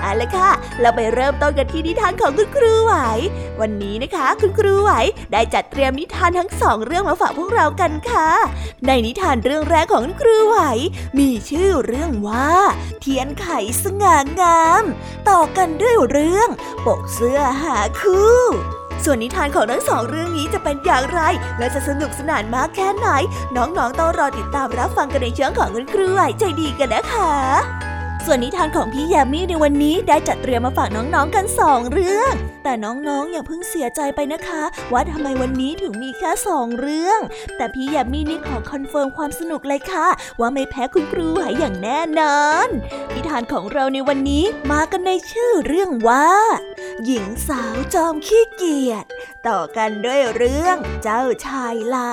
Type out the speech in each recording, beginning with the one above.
เอาละค่ะ เราไปเริ่มต้นกันที่นิทานของคุณครูไหว วันนี้นะคะ คุณครูไหวได้จัดเตรียมนิทานทั้งสองเรื่องมาฝากพวกเรากันค่ะ ในนิทานเรื่องแรกของคุณครูไหว มีชื่อเรื่องว่า เทียนไขสง่างาม ต่อกันด้วยเรื่องปกเสื้อหาคู่ส่วนนิทานของทั้งสองเรื่องนี้จะเป็นอย่างไร และจะสนุกสนานมากแค่ไหน น้องๆต้องรอติดตามรับฟังกันในช่องของคุณครูไหวใจดีกันนะคะ ส่วนนิทานของพี่ยามีในวันนี้ได้จัดเตรียมมาฝากน้องๆกันสองเรื่อง แต่น้องๆอย่าเพิ่งเสียใจไปนะคะ ว่าทำไมวันนี้ถึงมีแค่สองเรื่อง แต่พี่ยามีนี่ขอ confirm ความสนุกเลยค่ะ ว่าไม่แพ้คุณครูหายอย่างแน่นอนนิทานของเราในวันนี้มากันในชื่อเรื่องว่า หญิงสาวจอมขี้เกียจต่อกันด้วยเรื่องเจ้าชายลา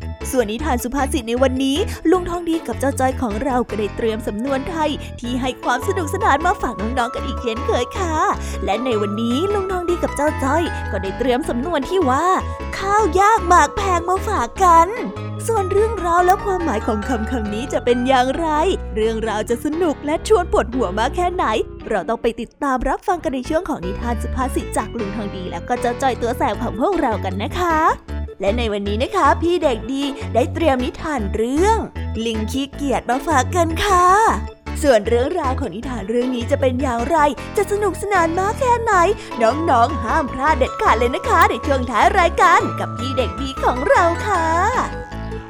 ส่วนนิทานสุภาษิตในวันนี้ ลุงทองดีกับเจ้าจ้อยของเราก็ได้เตรียมสำนวนไทย ที่ให้ความสนุกสนานมาฝากน้องๆกันอีกเช่นเคยค่ะ และในวันนี้ลุงทองดีกับเจ้าจ้อย ก็ได้เตรียมสำนวนที่ว่า ข้าวยากหมากแพงมาฝากกัน ส่วนเรื่องราวและความหมายของคำคำนี้จะเป็นอย่างไร เรื่องราวจะสนุกและชวนปวดหัวมากแค่ไหน เราต้องไปติดตามรับฟังกันในช่วงของนิทานสุภาษิตจากลุงทองดี แล้วก็เจ้าจ้อยตัวแสบของพวกเรากันนะคะ และในวันนี้นะคะ พี่เด็กดีได้เตรียมนิทานเรื่อง ลิงขี้เกียจมาฝากกันค่ะ ส่วนเรื่องราวของนิทานเรื่องนี้จะเป็นอย่างไร จะสนุกสนานมากแค่ไหน น้องๆ ห้ามพลาดเด็ดขาดเลยนะคะ ในช่วงท้ายรายการกับพี่เด็กดีของเราค่ะ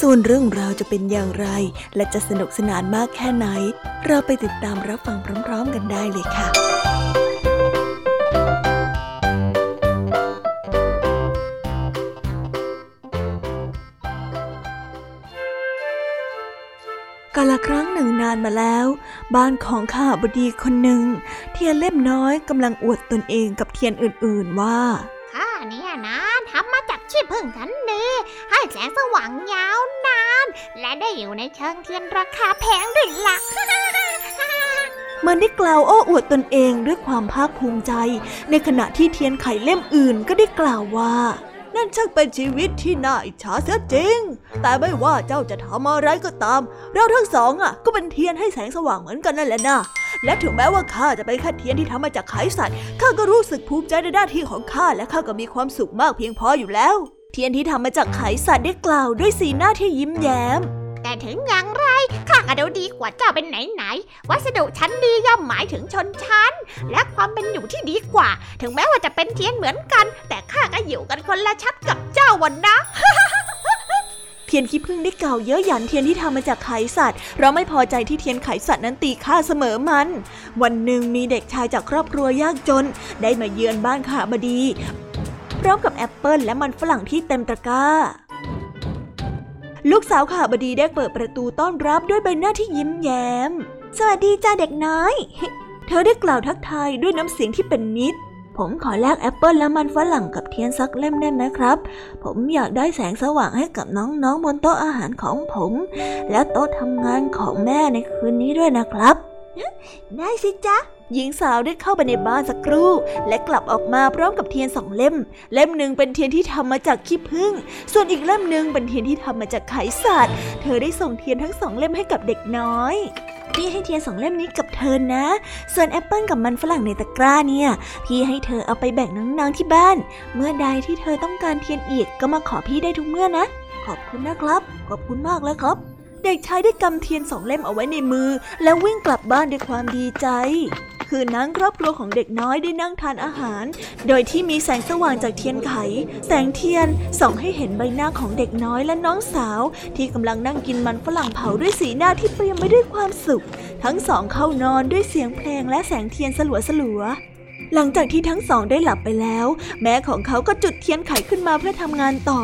ส่วนเรื่องราวจะเป็นอย่างไร และจะสนุกสนานมากแค่ไหน เราไปติดตามรับฟังพร้อมๆกันได้เลยค่ะกาลครั้งหนึ่งนานมาแล้ว บ้านของข้าบดีคนหนึ่ง เทียนเล่มน้อยกำลังอวดตนเองกับเทียนอื่นๆว่าข้าเนี่ยนะทำมาจาก ชีพึ่งทันดีให้แสงสว่างยาวนาน และได้อยู่ในเชิงเทียนราคาแพงด้วยล่ะมันได้กล่าวโอ้อวดตนเองด้วยความภาคภูมิใจ ในขณะที่เทียนไขเล่มอื่นก็ได้กล่าวว่า นั่นช่างเป็นชีวิตที่น่าอิจฉาเสียจริง แต่ไม่ว่าเจ้าจะทำอะไรก็ตาม เราทั้งสองอะ ก็เป็นเทียนให้แสงสว่างเหมือนกันนั่นแหละนะและถึงแม้ว่าข้าจะเป็นแค่เทียนที่ทำมาจากไขสัตว์ข้าก็รู้สึกภูมิใจในหน้าที่ของข้าและข้าก็มีความสุขมากเพียงพออยู่แล้ว เทียนที่ทำมาจากไขสัตว์ได้กล่าวด้วยสีหน้าที่ยิ้มแย้ม แต่ถึงอย่างไรข้าก็ดูดีกว่าเจ้าเป็นไหนไหน วัสดุชั้นดีย่อมหมายถึงชนชั้น และความเป็นอยู่ที่ดีกว่า ถึงแม้ว่าจะเป็นเทียนเหมือนกัน แต่ข้าก็อยู่กันคนละชั้นกับเจ้าวันนะเทียนขี้ผึ้งได้กล่าวเยอะหยันเทียนที่ทำมาจากไขสัตว์ เราไม่พอใจที่เทียนไขสัตว์นั้นตีค่าเสมอมัน วันหนึ่งมีเด็กชายจากครอบครัวยากจน ได้มาเยือนบ้านคหบดี พร้อมกับแอปเปิลและมันฝรั่งที่เต็มตะกร้า ลูกสาวคหบดีได้เปิดประตูต้อนรับด้วยใบหน้าที่ยิ้มแย้ม สวัสดีจ้าเด็กน้อย เธอได้กล่าวทักทายด้วยน้ำเสียงที่เป็นมิตร ผมขอแลกแอปเปิลและมันฝรั่งกับเทียนสักเล่มได้ไหมครับ ผมอยากได้แสงสว่างให้กับน้องๆบนโต๊ะอาหารของผม และโต๊ะทำงานของแม่ในคืนนี้ด้วยนะครับ ได้สิจ๊ะ หญิงสาวได้เข้าไปในบ้านสักครู่ และกลับออกมาพร้อมกับเทียนสองเล่ม เล่มหนึ่งเป็นเทียนที่ทำมาจากขี้ผึ้งส่วนอีกเล่มหนึ่งเป็นเทียนที่ทำมาจากไขสัตว์เธอได้ส่งเทียนทั้งสองเล่มให้กับเด็กน้อยพี่ให้เทียนสองเล่มนี้กับเธอนะ ส่วนแอปเปิลกับมันฝรั่งในตะกร้าเนี่ย พี่ให้เธอเอาไปแบ่งน้องๆที่บ้าน เมื่อใดที่เธอต้องการเทียนอีกก็มาขอพี่ได้ทุกเมื่อนะ ขอบคุณนะครับ ขอบคุณมากเลยครับ เด็กชายได้กำเทียนสองเล่มเอาไว้ในมือ แล้ววิ่งกลับบ้านด้วยความดีใจ คืนนั้นครอบครัวของเด็กน้อยได้นั่งทานอาหาร โดยที่มีแสงสว่างจากเทียนไข แสงเทียนส่องให้เห็นใบหน้าของเด็กน้อยและน้องสาว ที่กำลังนั่งกินมันฝรั่งเผาด้วยสีหน้าที่เปลี่ยนไปด้วยความสุข ทั้งสองเข้านอนด้วยเสียงเพลงและแสงเทียนสลัวสลัว หลังจากที่ทั้งสองได้หลับไปแล้ว แม่ของเขาก็จุดเทียนไขขึ้นมาเพื่อทำงานต่อ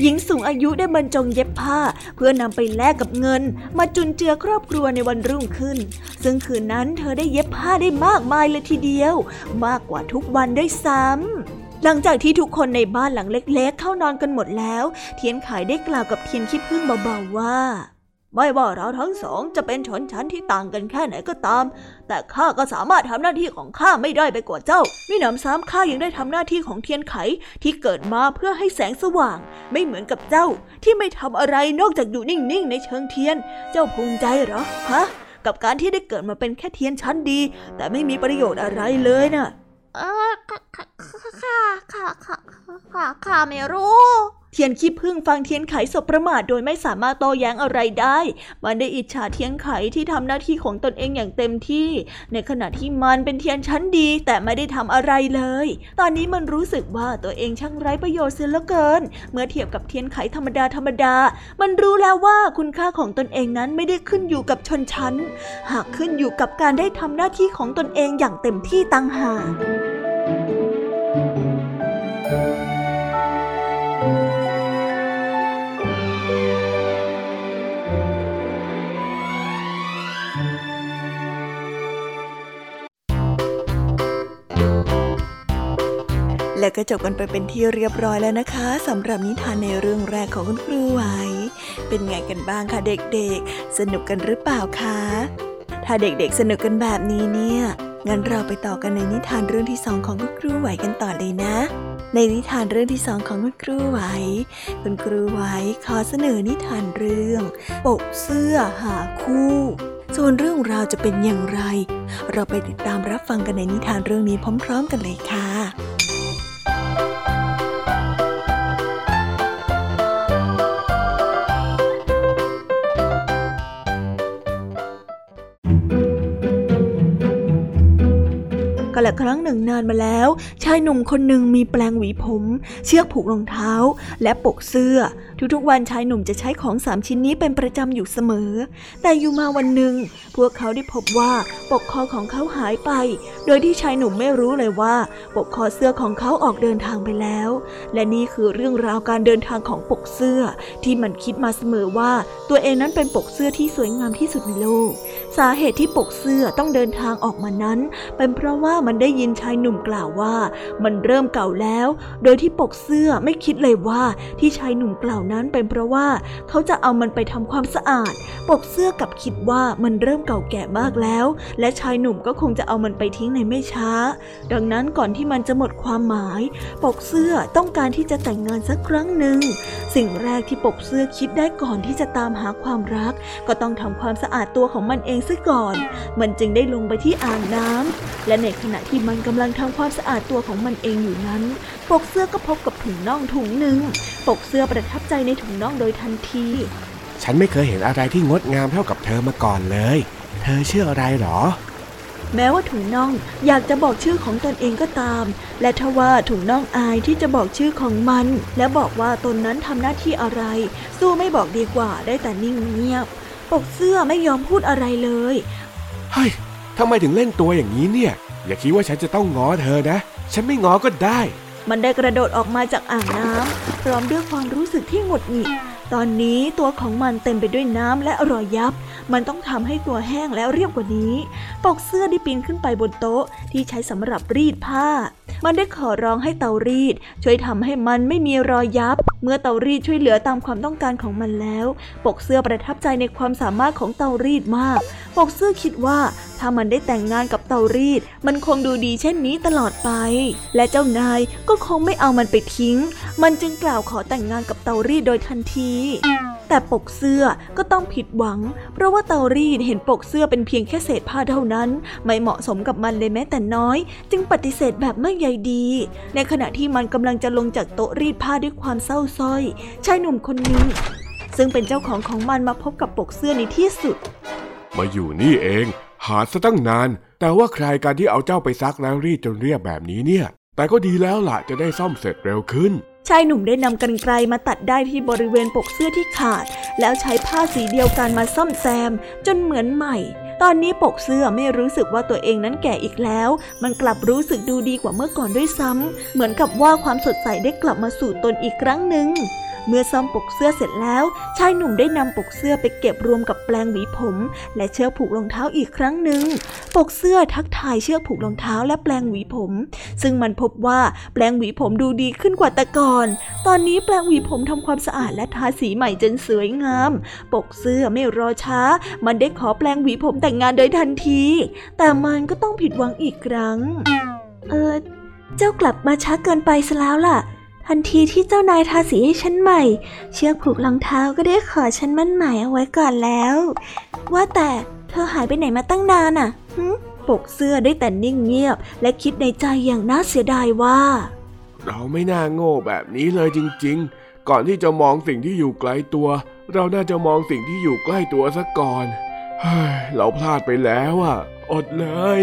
หญิงสูงอายุได้บรรจงเย็บผ้า เพื่อนำไปแลกกับเงิน มาจุนเจือครอบครัวในวันรุ่งขึ้น ซึ่งคืนนั้นเธอได้เย็บผ้าได้มากมายเลยทีเดียว มากกว่าทุกวันได้ซ้ำหลังจากที่ทุกคนในบ้านหลังเล็ก ๆ เข้านอนกันหมดแล้ว เทียนไขได้กล่าวกับเทียนขี้ผึ้งเบาๆว่า ไม่ว่าเราทั้งสองจะเป็นชนชั้นที่ต่างกันแค่ไหนก็ตาม แต่ข้าก็สามารถทำหน้าที่ของข้าไม่ได้ไปกว่าเจ้ามิหนำซ้ำข้ายังได้ทำหน้าที่ของเทียนไขที่เกิดมาเพื่อให้แสงสว่าง ไม่เหมือนกับเจ้า ที่ไม่ทำอะไรนอกจากอยู่นิ่งๆในเชิงเทียน เจ้าภูมิใจเหรอฮะกับการที่ได้เกิดมาเป็นแค่เทียนชั้นดี แต่ไม่มีประโยชน์อะไรเลยนะ่ะเออข้าข้าข้าข้า ข้าข้าไม่รู้ เทียนขี้ผึ้งฟังเทียนไขสบประมาทโดยไม่สามารถโต้แย้งอะไรได้ มันได้อิจฉาเทียนไขที่ทำหน้าที่ของตนเองอย่างเต็มที่ ในขณะที่มันเป็นเทียนชั้นดีแต่ไม่ได้ทำอะไรเลย ตอนนี้มันรู้สึกว่าตัวเองช่างไร้ประโยชน์เสียเหลือเกิน เมื่อเทียบกับเทียนไขธรรมดาธรรมดา มันรู้แล้วว่าคุณค่าของตนเองนั้นไม่ได้ขึ้นอยู่กับชนชั้น หากขึ้นอยู่กับการได้ทำหน้าที่ของตนเองอย่างเต็มที่ต่างหาก และก็จบกันไปเป็นที่เรียบร้อยแล้วนะคะสำหรับนิทานในเรื่องแรกของคุณครูไหว เป็นไงกันบ้างคะเด็กๆ สนุกกันหรือเปล่าคะ ถ้าเด็กๆสนุกกันแบบนี้เนี่ยงั้นเราไปต่อกันในนิทานเรื่องที่สองของคุณครูไหวกันต่อเลยนะ ในนิทานเรื่องที่สองของคุณครูไหว คุณครูไหวขอเสนอนิทานเรื่องปกเสื้อหาคู่ ส่วนเรื่องราวจะเป็นอย่างไร เราไปติดตามรับฟังกันในนิทานเรื่องนี้พร้อม ๆ กันเลยค่ะ ก็ละครั้งหนึ่งนานมาแล้ว ชายหนุ่มคนหนึ่งมีแปลงหวีผม เชือกผูกรองเท้า และปกเสื้อ ทุกๆวันชายหนุ่มจะใช้ของสามชิ้นนี้เป็นประจำอยู่เสมอ แต่อยู่มาวันหนึ่ง พวกเขาได้พบว่าปกคอของเขาหายไป โดยที่ชายหนุ่มไม่รู้เลยว่า ปกคอเสื้อของเขาออกเดินทางไปแล้ว และนี่คือเรื่องราวการเดินทางของปกเสื้อ ที่มันคิดมาเสมอว่า ตัวเองนั้นเป็นปกเสื้อที่สวยงามที่สุดในโลก สาเหตุที่ปกเสื้อต้องเดินทางออกมานั้น เป็นเพราะว่ามันได้ยินชายหนุ่มกล่าวว่า มันเริ่มเก่าแล้ว โดยที่ปกเสื้อไม่คิดเลยว่าที่ชายหนุ่มกล่าวนั้นเป็นเพราะว่าเขาจะเอามันไปทำความสะอาด ปกเสื้อกับคิดว่ามันเริ่มเก่าแก่มากแล้ว และชายหนุ่มก็คงจะเอามันไปทิ้งในไม่ช้า ดังนั้นก่อนที่มันจะหมดความหมาย ปกเสื้อต้องการที่จะแต่งงานสักครั้งหนึ่ง สิ่งแรกที่ปกเสื้อคิดได้ก่อนที่จะตามหาความรัก ก็ต้องทำความสะอาดตัวของมันเองซะก่อน มันจึงได้ลงไปที่อ่างน้ำและในขณะที่มันกำลังทำความสะอาดตัวของมันเองอยู่นั้น ปกเสื้อก็พบกับถุงน่องถุงหนึ่ง ปกเสื้อประทับใจในถุงน่องโดยทันที ฉันไม่เคยเห็นอะไรที่งดงามเท่ากับเธอมาก่อนเลย เธอชื่ออะไรหรอ แม้ว่าถุงน่องอยากจะบอกชื่อของตนเองก็ตาม และทว่าถุงน่องอายที่จะบอกชื่อของมัน และบอกว่าตนนั้นทำหน้าที่อะไร สู้ไม่บอกดีกว่าได้แต่นิ่งเงียบ ปกเสื้อไม่ยอมพูดอะไรเลย เฮ้ยทำไมถึงเล่นตัวอย่างนี้เนี่ย อย่าคิดว่าฉันจะต้องง้อเธอนะ ฉันไม่ง้อก็ได้ มันได้กระโดดออกมาจากอ่างน้ำพร้อมด้วยความรู้สึกที่หงุดหงิด ตอนนี้ตัวของมันเต็มไปด้วยน้ำและรอยยับ มันต้องทำให้ตัวแห้งแล้วเรียบกว่านี้ ปกเสื้อได้ปีนขึ้นไปบนโต๊ะที่ใช้สำหรับรีดผ้า มันได้ขอร้องให้เตารีด ช่วยทำให้มันไม่มีรอยยับ เมื่อเตารีดช่วยเหลือตามความต้องการของมันแล้ว ปกเสื้อประทับใจในความสามารถของเตารีดมาก ปกเสื้อคิดว่าถ้ามันได้แต่งงานกับเตารีด มันคงดูดีเช่นนี้ตลอดไป และเจ้านายก็คงไม่เอามันไปทิ้ง มันจึงกล่าวขอแต่งงานกับเตารีดโดยทันที แต่ปกเสื้อก็ต้องผิดหวัง เพราะว่าเตารีดเห็นปกเสื้อเป็นเพียงแค่เศษผ้าเท่านั้น ไม่เหมาะสมกับมันเลยแม้แต่น้อย จึงปฏิเสธแบบไม่ใยดี ในขณะที่มันกำลังจะลงจากโต๊ะรีดผ้าด้วยความเศร้าส้อยชายหนุ่มคนนึ่งซึ่งเป็นเจ้าของของมันมาพบกับปกเสื้อในที่สุด มาอยู่นี่เอง หาซะตั้งนาน แต่ว่าใครการที่เอาเจ้าไปซักแล้วรีดจนเรียบแบบนี้เนี่ย แต่ก็ดีแล้วล่ะจะได้ซ่อมเสร็จเร็วขึ้น ชายหนุ่มได้นำกรรไกรมาตัดได้ที่บริเวณปกเสื้อที่ขาด แล้วใช้ผ้าสีเดียวกันมาซ่อมแซม จนเหมือนใหม่ ตอนนี้ปกเสื้อไม่รู้สึกว่าตัวเองนั้นแก่อีกแล้ว มันกลับรู้สึกดูดีกว่าเมื่อก่อนด้วยซ้ำเหมือนกับว่าความสดใสได้กลับมาสู่ตนอีกครั้งหนึ่ง เมื่อซ่อมปกเสื้อเสร็จแล้ว ชายหนุ่มได้นำปกเสื้อไปเก็บรวมกับแปลงหวีผม และเชือกผูกรองเท้าอีกครั้งหนึ่ง ปกเสื้อทักทายเชือกผูกรองเท้าและแปลงหวีผม ซึ่งมันพบว่าแปลงหวีผมดูดีขึ้นกว่าแต่ก่อน ตอนนี้แปลงหวีผมทำความสะอาดและทาสีใหม่จนสวยงาม ปกเสื้อไม่รอช้า มันได้ขอแปลงหวีผมแต่งงานโดยทันที แต่มันก็ต้องผิดหวังอีกครั้ง เออ เจ้ากลับมาช้าเกินไปซะแล้วล่ะ ทันทีที่เจ้านายทาสีให้ฉันใหม่ เชือกผูกรองเท้าก็ได้ขอฉันมั่นหมายเอาไว้ก่อนแล้ว ว่าแต่เธอหายไปไหนมาตั้งนานอะหึปกเสื้อได้แต่นิ่งเงียบ และคิดในใจอย่างน่าเสียดายว่า เราไม่น่าโง่แบบนี้เลยจริง ๆ ก่อนที่จะมองสิ่งที่อยู่ไกลตัว เราน่าจะมองสิ่งที่อยู่ใกล้ตัวซะก่อนเฮ้ยเราพลาดไปแล้วอะ อดเลย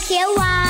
天王。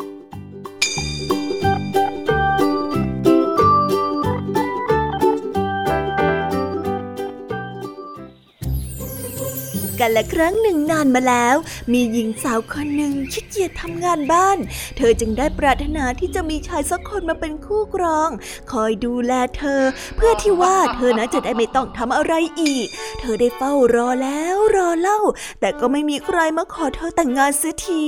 กันละครั้งหนึ่งนานมาแล้ว มีหญิงสาวคนหนึ่งขี้เกียจทำงานบ้าน เธอจึงได้ปรารถนาที่จะมีชายสักคนมาเป็นคู่ครอง คอยดูแลเธอ เพื่อที่ว่าเธอนั้นจะได้ไม่ต้องทำอะไรอีก เธอได้เฝ้ารอแล้วรอเล่า แต่ก็ไม่มีใครมาขอเธอแต่งงานเสียที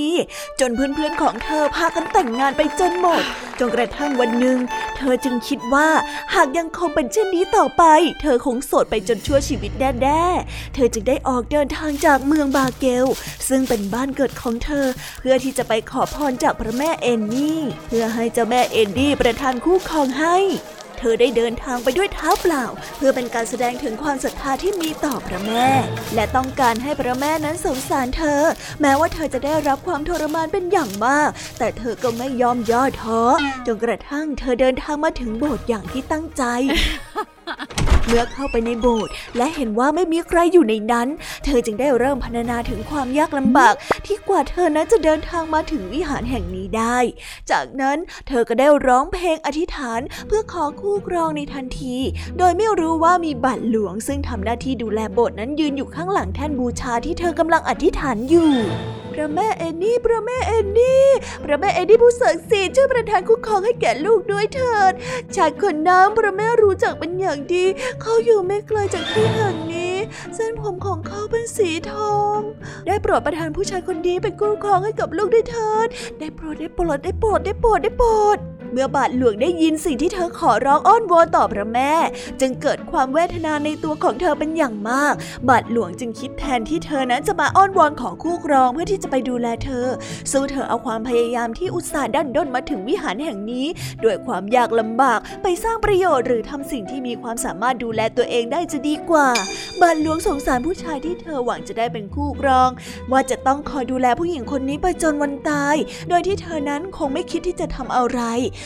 จนเพื่อนๆของเธอพากันแต่งงานไปจนหมด จนกระทั่งวันหนึ่ง เธอจึงคิดว่าหากยังคงเป็นเช่นนี้ต่อไป เธอคงโสดไปจนชั่วชีวิตแน่ๆเธอจึงได้ออกเดินทางางจากเมืองบาเกล ซึ่งเป็นบ้านเกิดของเธอ เพื่อที่จะไปขอพรจากพระแม่เอนนี่ เพื่อให้เจ้าแม่เอนนี่ประทานคู่ครองให้เธอได้เดินทางไปด้วยเท้าเปล่า เพื่อเป็นการแสดงถึงความศรัทธาที่มีต่อพระแม่ และต้องการให้พระแม่นั้นสงสารเธอ แม้ว่าเธอจะได้รับความทรมานเป็นอย่างมาก แต่เธอก็ไม่ยอมย่อท้อจนกระทั่งเธอเดินทางมาถึงโบสถ์อย่างที่ตั้งใจเมื่อเข้าไปในโบสถ์และเห็นว่าไม่มีใครอยู่ในนั้น เธอจึงได้เริ่มพรรณนาถึงความยากลำบาก ที่กว่าเธอนั้นจะเดินทางมาถึงวิหารแห่งนี้ได้ จากนั้นเธอก็ได้ร้องเพลงอธิษฐานเพื่อขอคู่ครองในทันที โดยไม่รู้ว่ามีบัตรหลวงซึ่งทำหน้าที่ดูแลโบสถ์นั้นยืนอยู่ข้างหลังแท่นบูชาที่เธอกำลังอธิษฐานอยู่ พระแม่เอนนี่ พระแม่เอนนี่ พระแม่เอนนี่ผู้เสกสิทธิ์ช่วยประทานคุ้มครองให้แก่ลูกด้วยเถิด ชายคนน้ำพระแม่รู้จักเป็นอย่างดี เขาอยู่ไม่ไกลจากที่แห่งนี้ เส้นผมของเขาเป็นสีทอง ได้โปรดประทานผู้ชายคนนี้เป็นคุ้มครองให้กับลูกด้วยเถิด ได้โปรดได้โปรดได้โปรดได้โปรดได้โปรด เมื่อบาทหลวงได้ยินสิ่งที่เธอขอร้องอ้อนวอนต่อพระแม่ จึงเกิดความเวทนาในตัวของเธอเป็นอย่างมาก บาทหลวงจึงคิดแทนที่เธอนั้นจะมาอ้อนวอนขอคู่ครองเพื่อที่จะไปดูแลเธอ สู้เธอเอาความพยายามที่อุตส่าห์ดันด้นมาถึงวิหารแห่งนี้ ด้วยความยากลำบากไปสร้างประโยชน์หรือทำสิ่งที่มีความสามารถดูแลตัวเองได้จะดีกว่า บาทหลวงสงสารผู้ชายที่เธอหวังจะได้เป็นคู่ครอง ว่าจะต้องคอยดูแลผู้หญิงคนนี้ไปจนวันตาย โดยที่เธอนั้นคงไม่คิดที่จะทำอะไร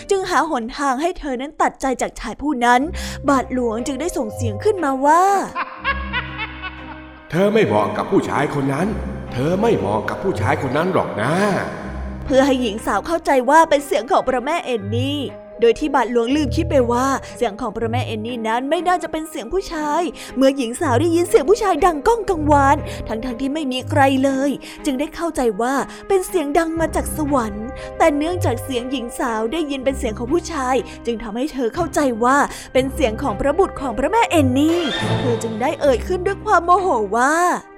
จึงหาหนทางให้เธอนั้นตัดใจจากชายผู้นั้น บาทหลวงจึงได้ส่งเสียงขึ้นมาว่า เธอไม่เหมาะกับผู้ชายคนนั้น เธอไม่เหมาะกับผู้ชายคนนั้นหรอกนะ เพื่อให้หญิงสาวเข้าใจว่าเป็นเสียงของพระแม่เอนนี่ โดยที่บาทหลวงลืมคิดไปว่า เสียงของพระแม่เอนนี่นั้นไม่น่าจะเป็นเสียงผู้ชาย เมื่อหญิงสาวได้ยินเสียงผู้ชายดังก้องกังวาน ทั้งๆทที่ไม่มีใครเลย จึงได้เข้าใจว่าเป็นเสียงดังมาจากสวรรค์ แต่เนื่องจากเสียงหญิงสาวได้ยินเป็นเสียงของผู้ชาย จึงทำให้เธอเข้าใจว่าเป็นเสียงของพระบุตรของพระแม่เอนนี่ เธอจึงได้เอ่ยขึ้นด้วยความโมโหว่า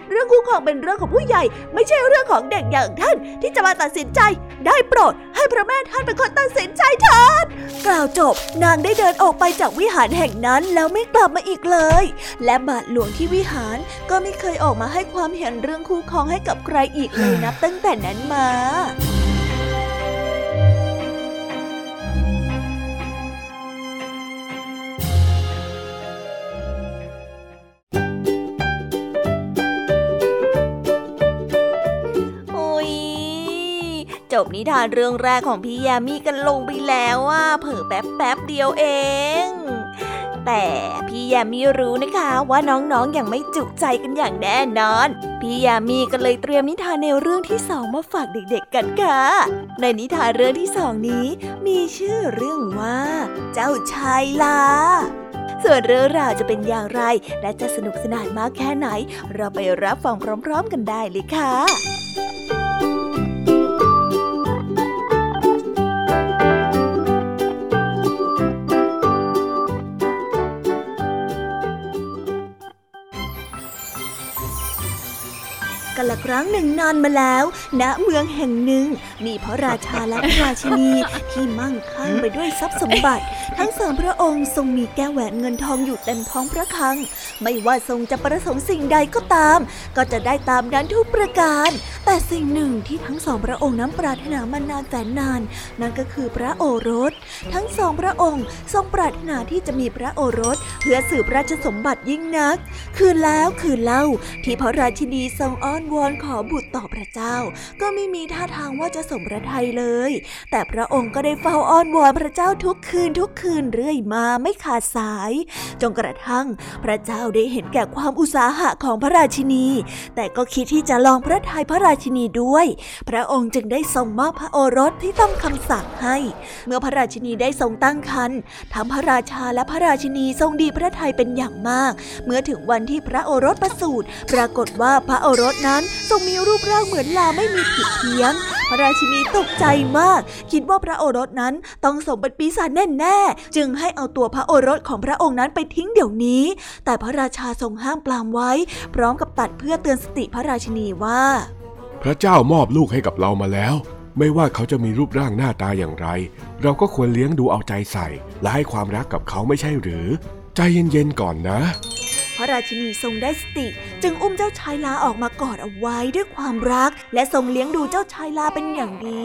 เรื่องคู่ครองเป็นเรื่องของผู้ใหญ่ ไม่ใช่เรื่องของเด็กอย่างท่าน ที่จะมาตัดสินใจ ได้โปรดให้พระแม่ท่านเป็นคนตัดสินใจเถิดกล่าวจบ นางได้เดินออกไปจากวิหารแห่งนั้นแล้วไม่กลับมาอีกเลย และบาทหลวงที่วิหารก็ไม่เคยออกมาให้ความเห็นเรื่องคู่ครองให้กับใครอีกเลยนับตั้งแต่นั้นมา บนิทานเรื่องแรกของพี่ยามีกันลงไปแล้วอะเผลอแป๊บแป๊บเดียวเอง แต่พี่ยามีรู้นะคะว่าน้องๆออย่างไม่จุใจกันอย่างแน่นอน พี่ยามีก็เลยเตรียมนิทานแนวเรื่องที่สองมาฝากเด็กๆกันค่ะ ในนิทานเรื่องที่สองนี้ มีชื่อเรื่องว่า เจ้าชายลาส่วนเรื่องราวจะเป็นอย่างไร และจะสนุกสนานมากแค่ไหน เราไปรับฟังพร้อม ๆ กันได้เลยค่ะ กันละครั้งหนึ่งนานมาแล้ว ณเมืองแห่งหนึ่ง มีพระราชาและพระราชินีที่มั่งคั่งไปด้วยทรัพย์สมบัติ ทั้งสามพระองค์ทรงมีแก้วแหวนเงินทองอยู่เต็มท้องพระคลัง ไม่ว่าทรงจะประสงค์สิ่งใดก็ตาม ก็จะได้ตามนั้นทุกประการ แต่สิ่งหนึ่งที่ทั้งสองพระองค์นั้นปรารถนามานานแสนนาน นั่นก็คือพระโอรส ทั้งสองพระองค์ทรงปรารถนาที่จะมีพระโอรส เพื่อสืบราชสมบัติยิ่งนัก คืนแล้วคืนเล่าที่พระราชินีทรงอ้อนวอนขอบุตรต่อพระเจ้า ก็ไม่มีท่าทางว่าจะสมพระทัยเลย แต่พระองค์ก็ได้เฝ้าอ้อนวอนพระเจ้าทุกคืนทุกคืนเรื่อยมาไม่ขาดสาย จนกระทั่ง พระเจ้าได้เห็นแก่ความอุตสาหะของพระราชินี แต่ก็คิดที่จะลองพระทัยพระราชินีด้วย พระองค์จึงได้ทรงมอบพระโอรสที่ต้องคำสั่งให้ เมื่อพระราชินีได้ทรงตั้งครรภ์ทั้งพระราชาและพระราชินีทรงดีพระทัยเป็นอย่างมาก เมื่อถึงวันที่พระโอรสประสูติปรากฏว่าพระโอรสนั้นทรงมีรูปร่างเหมือนลาไม่มีผิดเพี้ยนพระราชินีตกใจมาก คิดว่าพระโอรสนั้นต้องสมเป็นปีศาจแน่ๆ จึงให้เอาตัวพระโอรสของพระองค์นั้นไปทิ้งเดี๋ยวนี้ แต่พระราชาทรงห้ามปรามไว้ พร้อมกับตัดเพื่อเตือนสติพระราชินีว่า พระเจ้ามอบลูกให้กับเรามาแล้ว ไม่ว่าเขาจะมีรูปร่างหน้าตาอย่างไร เราก็ควรเลี้ยงดูเอาใจใส่ และให้ความรักกับเขาไม่ใช่หรือ ใจเย็นๆก่อนนะ ระราชินีทรงได้สติ จึงอุ้มเจ้าชายลาออกมากอดเอาไว้ด้วยความรัก และทรงเลี้ยงดูเจ้าชายลาเป็นอย่างดี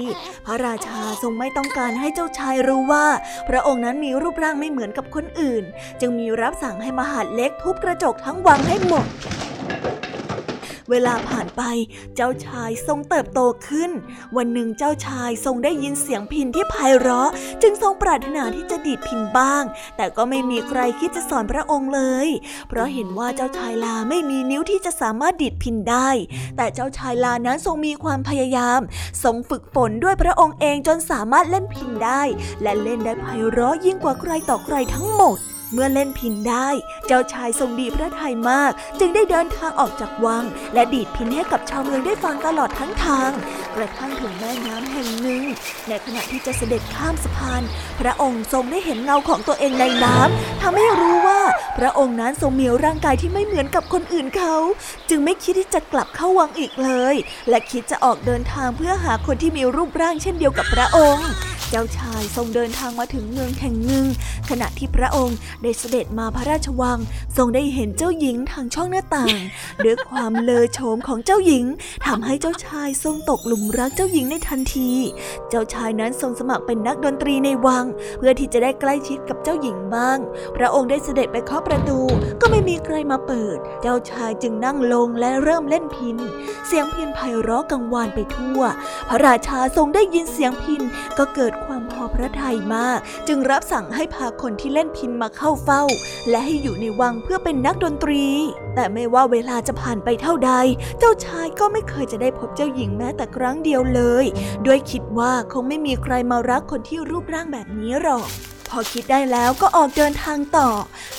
พระราชาทรงไม่ต้องการให้เจ้าชายรู้ว่า พระองค์นั้นมีรูปร่างไม่เหมือนกับคนอื่น จึงมีรับสั่งให้มหาดเล็กทุบกระจกทั้งวังให้หมด เวลาผ่านไป เจ้าชายทรงเติบโตขึ้น วันหนึ่งเจ้าชายทรงได้ยินเสียงพินที่ไพเราะ จึงทรงปรารถนาที่จะดีดพินบ้าง แต่ก็ไม่มีใครคิดจะสอนพระองค์เลย เพราะเห็นว่าเจ้าชายลาไม่มีนิ้วที่จะสามารถดีดพินได้ แต่เจ้าชายลานั้นทรงมีความพยายาม ทรงฝึกฝนด้วยพระองค์เองจนสามารถเล่นพินได้ และเล่นได้ไพเราะยิ่งกว่าใครต่อใครทั้งหมด เมื่อเล่นพินได้ เจ้าชายทรงดีพระทัยมาก จึงได้เดินทางออกจากวัง และดีดพินให้กับชาวเมืองได้ฟังตลอดทั้งทางกระทั่งถึงแม่น้ำแห่งหนึ่ง ในขณะที่จะเสด็จข้ามสะพาน พระองค์ทรงได้เห็นเงาของตัวเองในน้ำทำให้รู้ว่าพระองค์นั้นทรงมีร่างกายที่ไม่เหมือนกับคนอื่นเขา จึงไม่คิดที่จะกลับเข้าวังอีกเลย และคิดจะออกเดินทางเพื่อหาคนที่มีรูปร่างเช่นเดียวกับพระองค์ จ้าชายทรงเดินทางมาถึงเมืองแห่งหนึ่ง ขณะที่พระองค์ได้เสด็จมาพระราชวัง ทรงได้เห็นเจ้าหญิงทางช่องหน้าต่าง ด้วยความเลอโฉมของเจ้าหญิงทำให้เจ้าชายทรงตกหลุมรักเจ้าหญิงในทันที เจ้าชายนั้นทรงสมัครเป็นนักดนตรีในวัง เพื่อที่จะได้ใกล้ชิดกับเจ้าหญิงบ้าง พระองค์ได้เสด็จไปเคาะประตู ก็ไม่มีใครมาเปิด เจ้าชายจึงนั่งลงและเริ่มเล่นพิน เสียงพินไพเราะกังวานไปทั่ว พระราชาทรงได้ยินเสียงพินก็เกิดความพอพระทัยมาก จึงรับสั่งให้พาคนที่เล่นพินมาเข้าเฝ้า และให้อยู่ในวังเพื่อเป็นนักดนตรี แต่ไม่ว่าเวลาจะผ่านไปเท่าใด เจ้าชายก็ไม่เคยจะได้พบเจ้าหญิงแม้แต่ครั้งเดียวเลย ด้วยคิดว่าคงไม่มีใครมารักคนที่รูปร่างแบบนี้หรอก อคิดได้แล้วก็ออกเดินทางต่อ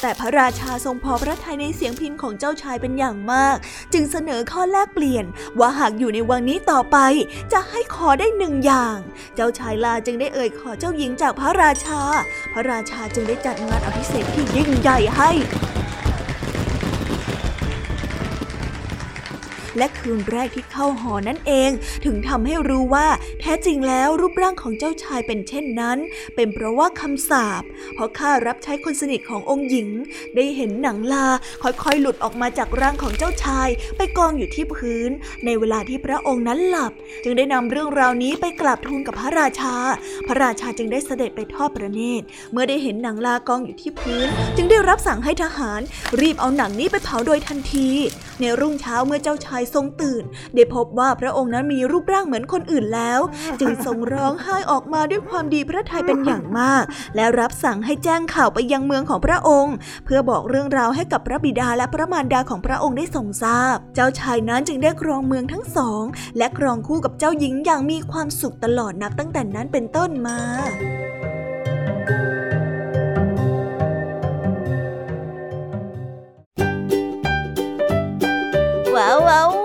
แต่พระราชาทรงพอพระทัยในเสียงพินของเจ้าชายเป็นอย่างมาก จึงเสนอข้อแลกเปลี่ยน ว่าหากอยู่ในวังนี้ต่อไป จะให้ขอได้หนึ่งอย่าง เจ้าชายลาจึงได้เอ่ยขอเจ้าหญิงจากพระราชา พระราชาจึงได้จัดงานอภิเษกที่ยิ่งใหญ่ให้ และคืนแรกที่เข้าหอนั่นเอง ถึงทำให้รู้ว่า แท้จริงแล้วรูปร่างของเจ้าชายเป็นเช่นนั้น เป็นเพราะว่าคำสาปเพราะข้ารับใช้คนสนิทขององค์หญิง ได้เห็นหนังลาค่อยๆ หลุดออกมาจากร่างของเจ้าชาย ไปกองอยู่ที่พื้น ในเวลาที่พระองค์นั้นหลับ จึงได้นำเรื่องราวนี้ไปกราบทูลกับพระราชา พระราชาจึงได้เสด็จไปทอดพระเนตร เมื่อได้เห็นหนังลากองอยู่ที่พื้น จึงได้รับสั่งให้ทหาร รีบเอาหนังนี้ไปเผาโดยทันที ในรุ่งเช้าเมื่อเจ้าชายทรงตื่น ได้พบว่าพระองค์นั้นมีรูปร่างเหมือนคนอื่นแล้ว จึงทรงร้องไห้ออกมาด้วยความดีพระทัยเป็นอย่างมาก และรับสั่งให้แจ้งข่าวไปยังเมืองของพระองค์ เพื่อบอกเรื่องราวให้กับพระบิดาและพระมารดาของพระองค์ได้ทรงทราบ เจ้าชายนั้นจึงได้ครองเมืองทั้งสอง และครองคู่กับเจ้าหญิงอย่างมีความสุขตลอดนับตั้งแต่นั้นเป็นต้นมาว้า Wow.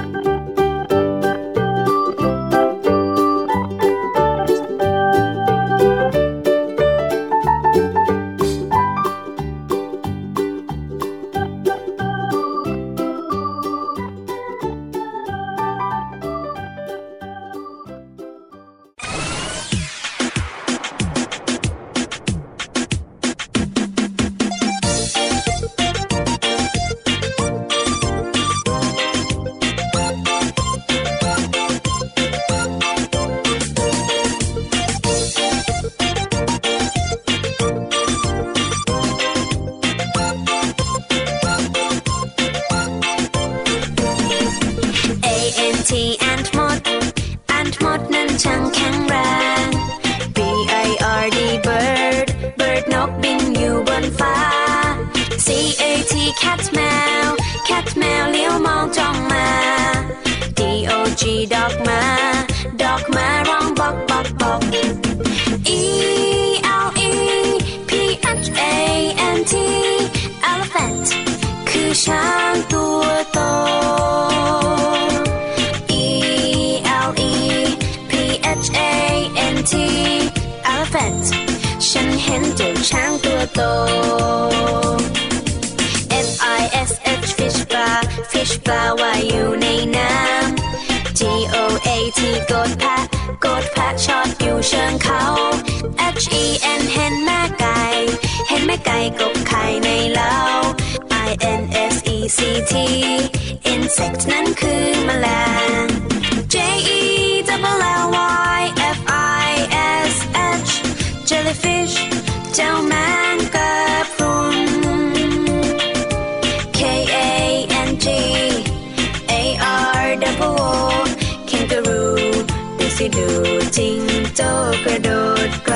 double O kangaroo ดูสิดูจิงโจ้กระโดดไกล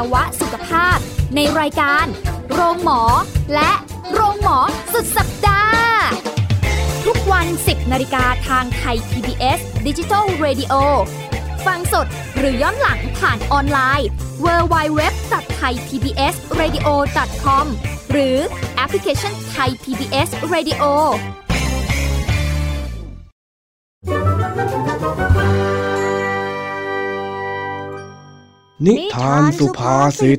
าวะสุขภาพ ในรายการ โรงหมอ และโรงหมอสุดสัปดาห์ ทุกวัน 10นาฬิกาทางไทย PBS Digital Radio ฟังสดหรือย้อนหลังผ่านออนไลน์ www.thaipbsradio.com หรือแอปพลิเคชัน Thai PBS Radio นิทานสุภาษิต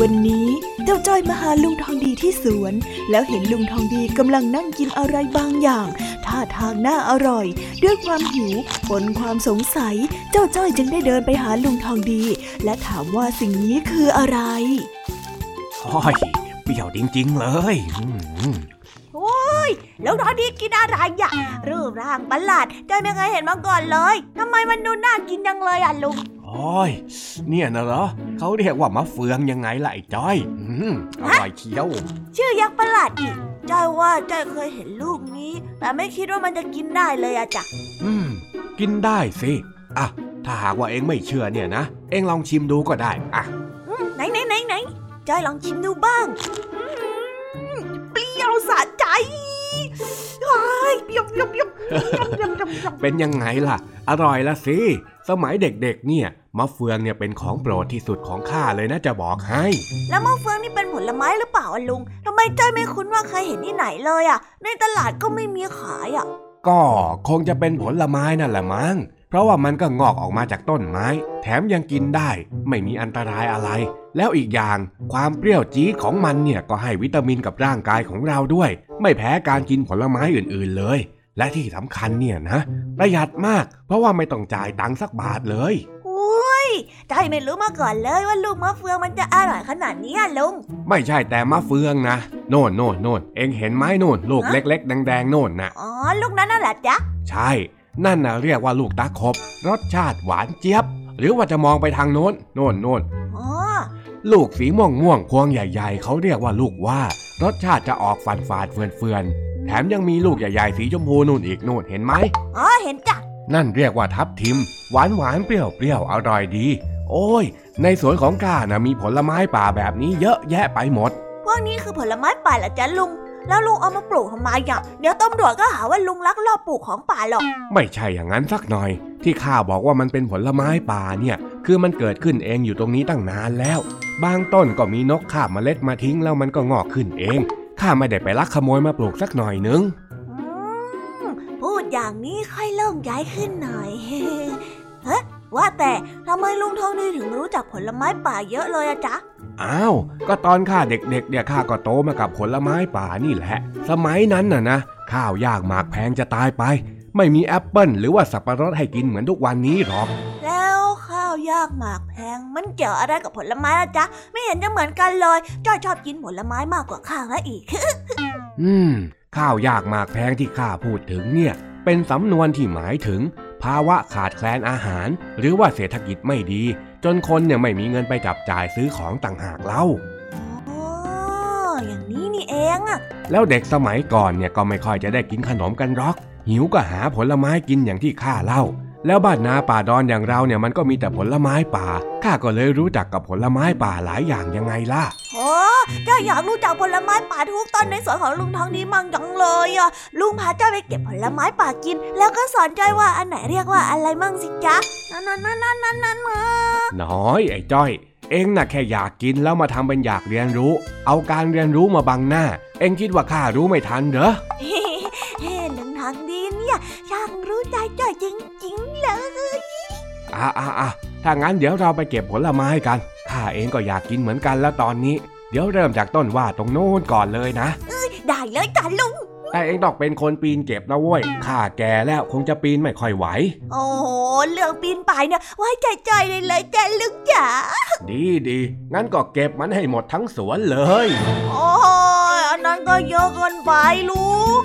วันนี้เจ้าจ้อยมาหาลุงทองดีที่สวน แล้วเห็นลุงทองดีกำลังนั่งกินอะไรบางอย่าง ท่าทางน่าอร่อย ด้วยความหิวปนความสงสัย เจ้าจ้อยจึงได้เดินไปหาลุงทองดี และถามว่าสิ่งนี้คืออะไรโอ้ยเปรี้ยวจริง ๆ เลยอืมโอ้ย แล้วทองดีกินอะไรอะรูปร่างประหลาดจ้อยไม่เคยเห็นมาก่อนเลยทำไมมันดูน่ากินจังเลยอะลุงโอ้ย เนี่ยนะเหรอเขาเรียกว่ามะเฟืองยังไงล่ะไอ้จ้อยอืมอร่อยเคี้ยว ชื่อยักษ์ประหลาดอีกจ้อยว่าจ้อยเคยเห็นลูกนี้ แต่ไม่คิดว่ามันจะกินได้เลยอะจ้ะอืม กินได้สิ อะ ถ้าหากว่าเองไม่เชื่อเนี่ยนะ เองลองชิมดูก็ได้ อะไหนไหนไหนไหน จ้อยลองชิมดูบ้างอืมเปรี้ยวสะใจว้ายเปรี้ยวเปรี้ยวเปรี้ยวเปรี้ยวเปรี้ยวเปรี้ยวเปรี้ยวเป็นยังไงล่ะ อร่อยละสิ สมัยเด็กๆ เนี่ยมะเฟืองเนี่ยเป็นของโปรดที่สุดของข้าเลยนะจะบอกให้ แล้วมะเฟืองนี่เป็นผลไม้หรือเปล่าอะลุงทำไมจ้อยไม่คุ้นว่าเคยเห็นที่ไหนเลยอะในตลาดก็ไม่มีขายอะก็คงจะเป็นผลไม้นั่นแหละมั้ง เพราะว่ามันก็งอกออกมาจากต้นไม้ แถมยังกินได้ ไม่มีอันตรายอะไร แล้วอีกอย่างความเปรี้ยวจี๊ดของมันเนี่ยก็ให้วิตามินกับร่างกายของเราด้วย ไม่แพ้การกินผลไม้อื่นๆเลย และที่สำคัญเนี่ยนะ ประหยัดมาก เพราะว่าไม่ต้องจ่ายตังค์สักบาทเลยอุ้ยจ้อยไม่รู้มาก่อนเลยว่าลูกมะเฟืองมันจะอร่อยขนาดนี้อะลุง ไม่ใช่แต่มะเฟืองนะ โน่นโน่นโน่นเองเห็นไหมโน่นลูกฮะเล็ก ๆ แดงๆโน่นน่ะอ๋อ ลูกนั้นน่ะเหรอจ๊ะ ใช่ นั่นน่ะเรียกว่าลูกตาคบรสชาติหวานเจี๊ยบ หรือว่าจะมองไปทางโน้น โน่นโน่นอ๋อลูกสีม่วงม่วงๆพวงใหญ่ๆ เขาเรียกว่าลูกว่า รสชาติจะออกฝาดฝาดๆเฟือนเฟือนๆแถมยังมีลูกใหญ่ๆสีชมพูนู่นอีกนู่นเห็นไหมอ๋อเห็นจ้ะนั่นเรียกว่าทับทิม หวานหวานๆเปรี้ยวเปรี้ยวๆอร่อยดี โอ้ย ในสวนของข้านะมีผลไม้ป่าแบบนี้เยอะแยะไปหมด พวกนี้คือผลไม้ป่าเหรอจ๊ะลุง แล้วลุงเอามาปลูกทำไมอะเดี๋ยวตำรวจก็หาว่าลุงลักลอบปลูกของป่าหรอก ไม่ใช่อย่างนั้นสักหน่อย ที่ข้าบอกว่ามันเป็นผลไม้ป่าเนี่ย คือมันเกิดขึ้นเองอยู่ตรงนี้ตั้งนานแล้ว บางต้นก็มีนกคาบเมล็ดมาทิ้งแล้วมันก็งอกขึ้นเองข้าไม่ได้ไปลักขโมยมาปลูกสักหน่อยนึงอืมพูดอย่างนี้ค่อยโล่งใจขึ้นหน่อยเฮ้ว่าแต่ทำไมลุงทองดีถึงรู้จักผลไม้ป่าเยอะเลยอะจ๊ะ อ้าว ก็ตอนข้าเด็กๆเนี่ยข้าก็โตมากับผลไม้ป่านี่แหละ สมัยนั้นน่ะนะ ข้าวยากหมากแพงจะตายไป ไม่มีแอปเปิลหรือว่าสับปะรดให้กินเหมือนทุกวันนี้หรอก แล้วข้าวยากหมากแพงมันเกี่ยวอะไรกับผลไม้ละจ๊ะ ไม่เห็นจะเหมือนกันเลยจ้อยชอบกินผลไม้มากกว่าข้าซะอีก อืม ข้าวยากหมากแพงที่ข้าพูดถึงเนี่ย เป็นสำนวนที่หมายถึง ภาวะขาดแคลนอาหาร หรือว่าเศรษฐกิจไม่ดี จนคนเนี่ยไม่มีเงินไปจับจ่ายซื้อของต่างหากเล่าอ๋ออย่างนี้นี่เองอะแล้วเด็กสมัยก่อนเนี่ยก็ไม่ค่อยจะได้กินขนมกันหรอก หิวก็หาผลไม้กินอย่างที่ข้าเล่า แล้วบ้านนาป่าดอนอย่างเราเนี่ยมันก็มีแต่ผลไม้ป่า ข้าก็เลยรู้จักกับผลไม้ป่าหลายอย่างยังไงล่ะโอ้เจ้าอยากรู้จักผลไม้ป่าทุกต้นในสวนของลุงทองดีมั่งจังเลยอะ ลุงพาเจ้าไปเก็บผลไม้ป่ากิน แล้วก็สอนจ้อยว่าอันไหนเรียกว่าอะไรมั่งสิจ๊ะ นั่นนั่นนั่นนั่นนั่นนั่นน้อยไอ้จ้อยเองน่ะแค่อยากกินแล้วมาทำเป็นอยากเรียนรู้ เอาการเรียนรู้มาบังหน้า เองคิดว่าข้ารู้ไม่ทันเหรอเฮ เนี่ย ช่างรู้ใจจ้อยจริงๆเลยอะอะอะถ้างั้นเดี๋ยวเราไปเก็บผลไม้กันข้าเองก็อยากกินเหมือนกันแล้วตอนนี้ เดี๋ยวเริ่มจากต้นว่าตรงโน้นก่อนเลยนะได้เลยจ้ะลุงแต่เองต้องเป็นคนปีนเก็บนะเว้ย ข้าแก่แล้วคงจะปีนไม่ค่อยไหว โอ้โห เรื่องปีนป่ายเนี่ยไว้ใจจ้อยเลยเลยจ้ะลุงจ๋า ดีดี งั้นก็เก็บมันให้หมดทั้งสวนเลย โอ้ยอันนั้นก็เยอะเกินไปลุง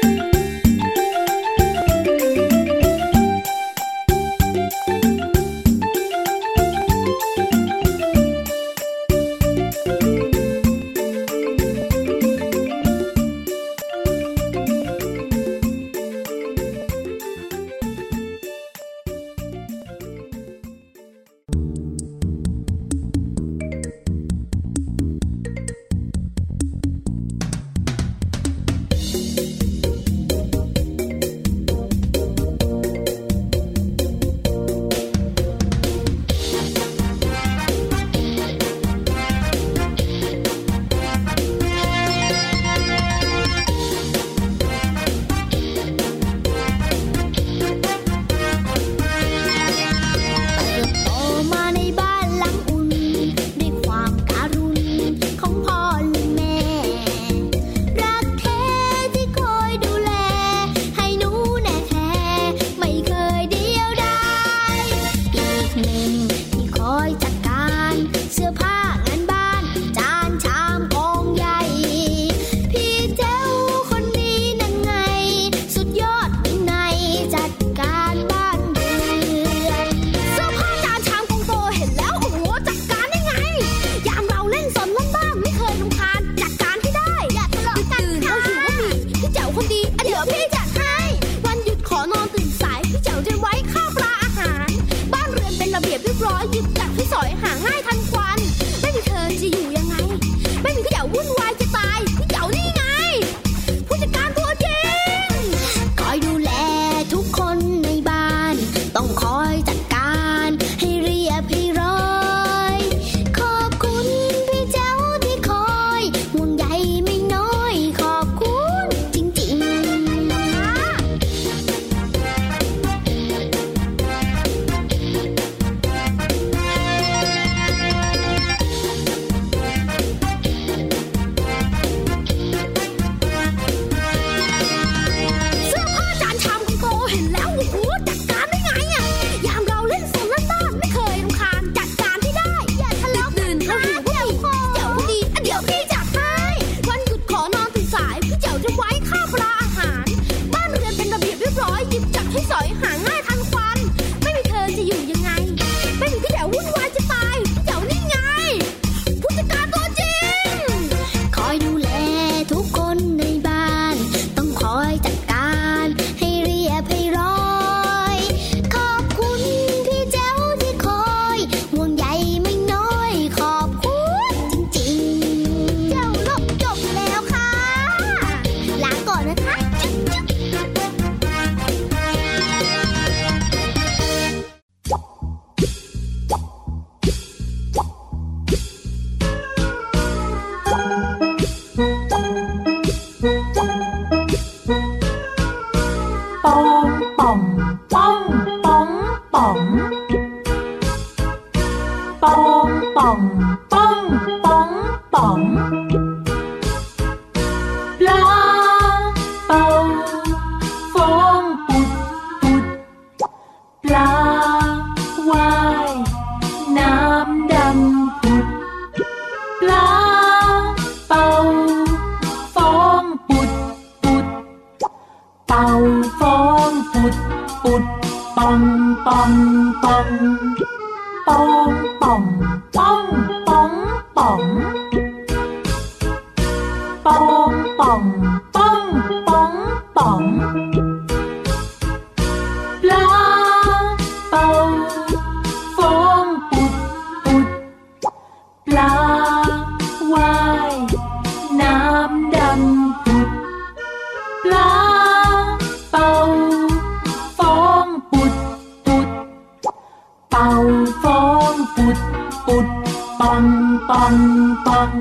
ปอง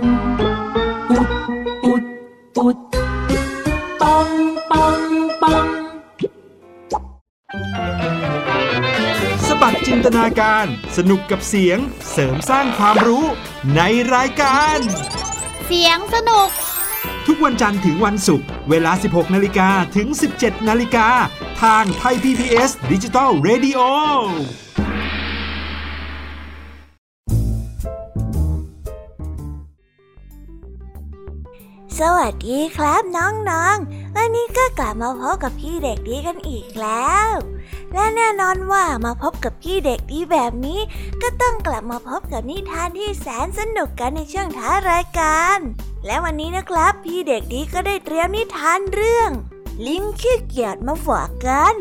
ปุดปุดปุดปองปองปองสบัดจินตนาการ สนุกกับเสียงเสริมสร้างความรู้ในรายการ เสียงสนุก ทุกวันจันทร์ถึงวันศุกร์เวลา 16 นาฬิกาถึง 17 นาฬิกา ทางไทย PPS ดิจิตอล Radio สวัสดีครับน้องๆ วันนี้ก็กลับมาพบกับพี่เด็กดีกันอีกแล้ว และแน่นอนว่ามาพบกับพี่เด็กดีแบบนี้ ก็ต้องกลับมาพบกับนิทานที่แสนสนุกกันในช่วงท้ายรายการ และวันนี้นะครับ พี่เด็กดีก็ได้เตรียมนิทานเรื่อง ลิงขี้เกียจมาฝากกัน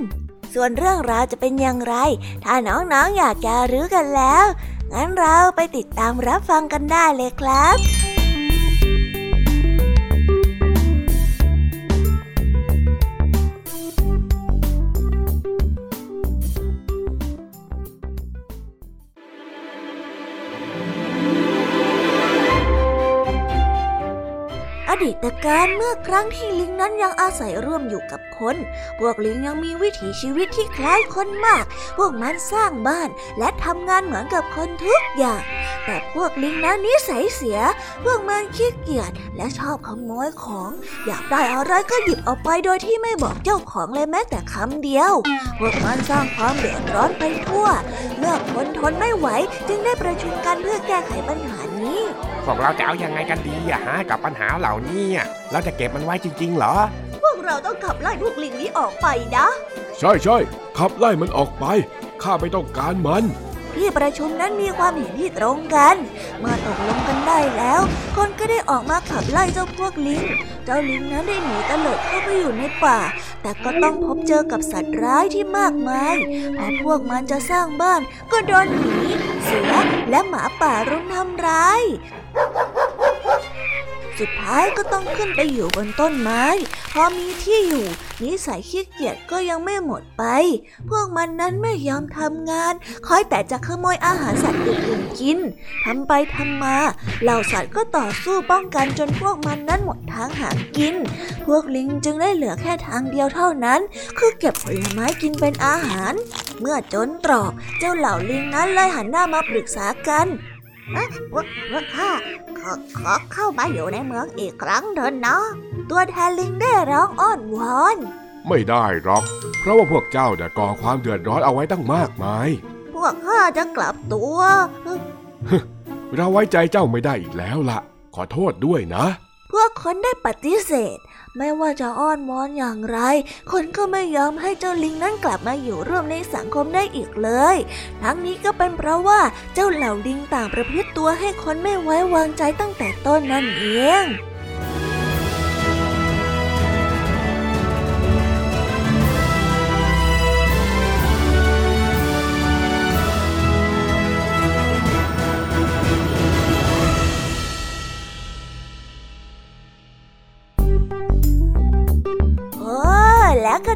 ส่วนเรื่องราวจะเป็นอย่างไร ถ้าน้องๆออยากจะรู้กันแล้ว งั้นเราไปติดตามรับฟังกันได้เลยครับ ดีตการเมื่อครั้งที่ลิงนั้นยังอาศัยร่วมอยู่กับคน พวกลิงยังมีวิถีชีวิตที่คล้ายคนมาก พวกมันสร้างบ้านและทำงานเหมือนกับคนทุกอย่าง แต่พวกลิงนั้นนิสัยเสีย พวกมันขี้เกียจและชอบขโมยของ อยากได้อะไรก็หยิบเอาไปโดยที่ไม่บอกเจ้าของเลยแม้แต่คำเดียว พวกมันสร้างความเดือดร้อนไปทั่ว เมื่อคนทนไม่ไหวจึงได้ประชุมกันเพื่อแก้ไขปัญหานี้ พวกเราจะเอาอยังไงกันดีอะฮะกับปัญหาเหล่านี้อะเราจะเก็บมันไว้จริง ๆ เหรอ พวกเราต้องขับไล่พวกลิงนี้ออกไปนะ ใช่ใช่ขับไล่มันออกไป ข้าไม่ต้องการมันที่ประชุมนั้นมีความเห็นที่ตรงกัน เมื่อตกลงกันได้แล้ว คนก็ได้ออกมาขับไล่เจ้าพวกลิง เจ้าลิงนั้นได้หนีตะเลิดเข้าไปอยู่ในป่า แต่ก็ต้องพบเจอกับสัตว์ร้ายที่มากมาย พอพวกมันจะสร้างบ้านก็โดนหมีเสือและหมาป่ารุมทำร้าย สุดท้ายก็ต้องขึ้นไปอยู่บนต้นไม้ พอมีที่อยู่ นิสัยขี้เกียจก็ยังไม่หมดไป พวกมันนั้นไม่ยอมทำงาน คอยแต่จะขโมยอาหารสัตว์อื่นๆกินทำไปทำมาเหล่าสัตว์ก็ต่อสู้ป้องกันจนพวกมันนั้นหมดทางหากิน พวกลิงจึงได้เหลือแค่ทางเดียวเท่านั้น คือเก็บผลไม้กินเป็นอาหาร เมื่อจนตรอกเจ้าเหล่าลิงนั้นเลยหันหน้ามาปรึกษากัน วกพวกข้าขอขอเข้ามาอยู่ในเมืองอีกครั้งเถอะเนาะตัวแทนลิงได้ร้องอ้อนวอน ไม่ได้หรอก เพราะว่าพวกเจ้าเน่ะก่อความเดือดร้อนเอาไว้ตั้งมากมาย พวกข้าจะกลับตัวเราไว้ใจเจ้าไม่ได้อีกแล้วล่ะ ขอโทษด้วยนะ พวกคนได้ปฏิเสธ ไม่ว่าจะอ้อนวอนอย่างไร คนก็ไม่ยอมให้เจ้าลิงนั้นกลับมาอยู่ร่วมในสังคมได้อีกเลย ทั้งนี้ก็เป็นเพราะว่าเจ้าเหล่าลิงต่างประพฤติตัวให้คนไม่ไว้วางใจตั้งแต่ต้นนั่นเอง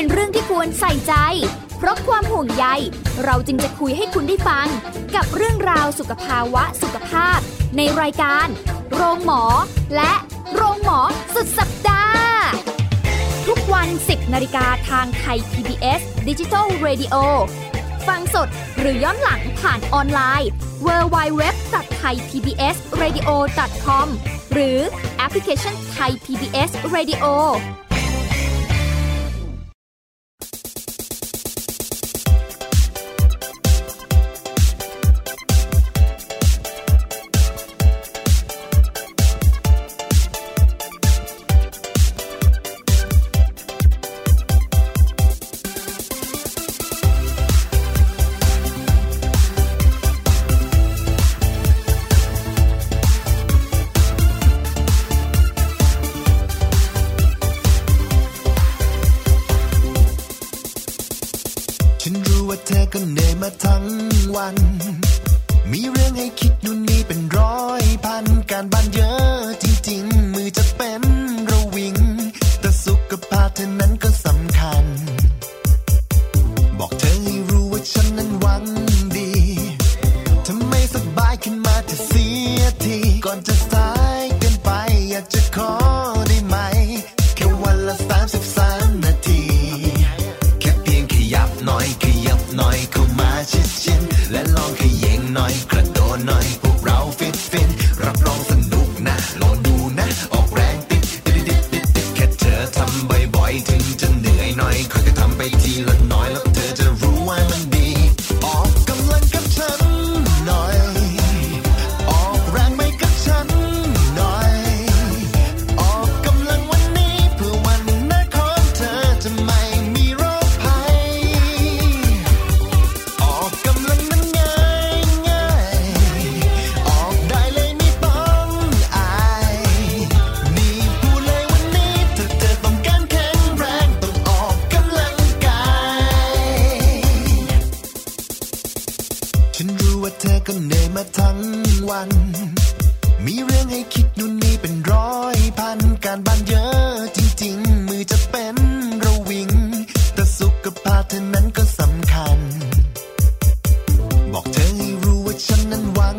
เป็นเรื่องที่ควรใส่ใจ เพราะความห่วงใย เราจึงจะคุยให้คุณได้ฟัง กับเรื่องราวสุขภาวะสุขภาพ ในรายการ โรงหมอ และโรงหมอสุดสัปดาห์ ทุกวัน 10นาฬิกาทางไทย PBS d i g i ดิจิ Radio ดิโฟังสดหรือย้อนหลังผ่านออนไลน์ www.thaipbsradio.com หรือแอปพลิเคชัน Thai PBS Radio ฉันรู้ว่าเธอก็เหนื่อยมาทั้งวัน มีเรื่องให้คิดนู่นนี่เป็นร้อยพัน การบ้านเยอะจริงๆ มือจะเป็นระวิง แต่สุขภาพเธอนั้นก็สำคัญ บอกเธอให้รู้ว่าฉันนั้นหวัง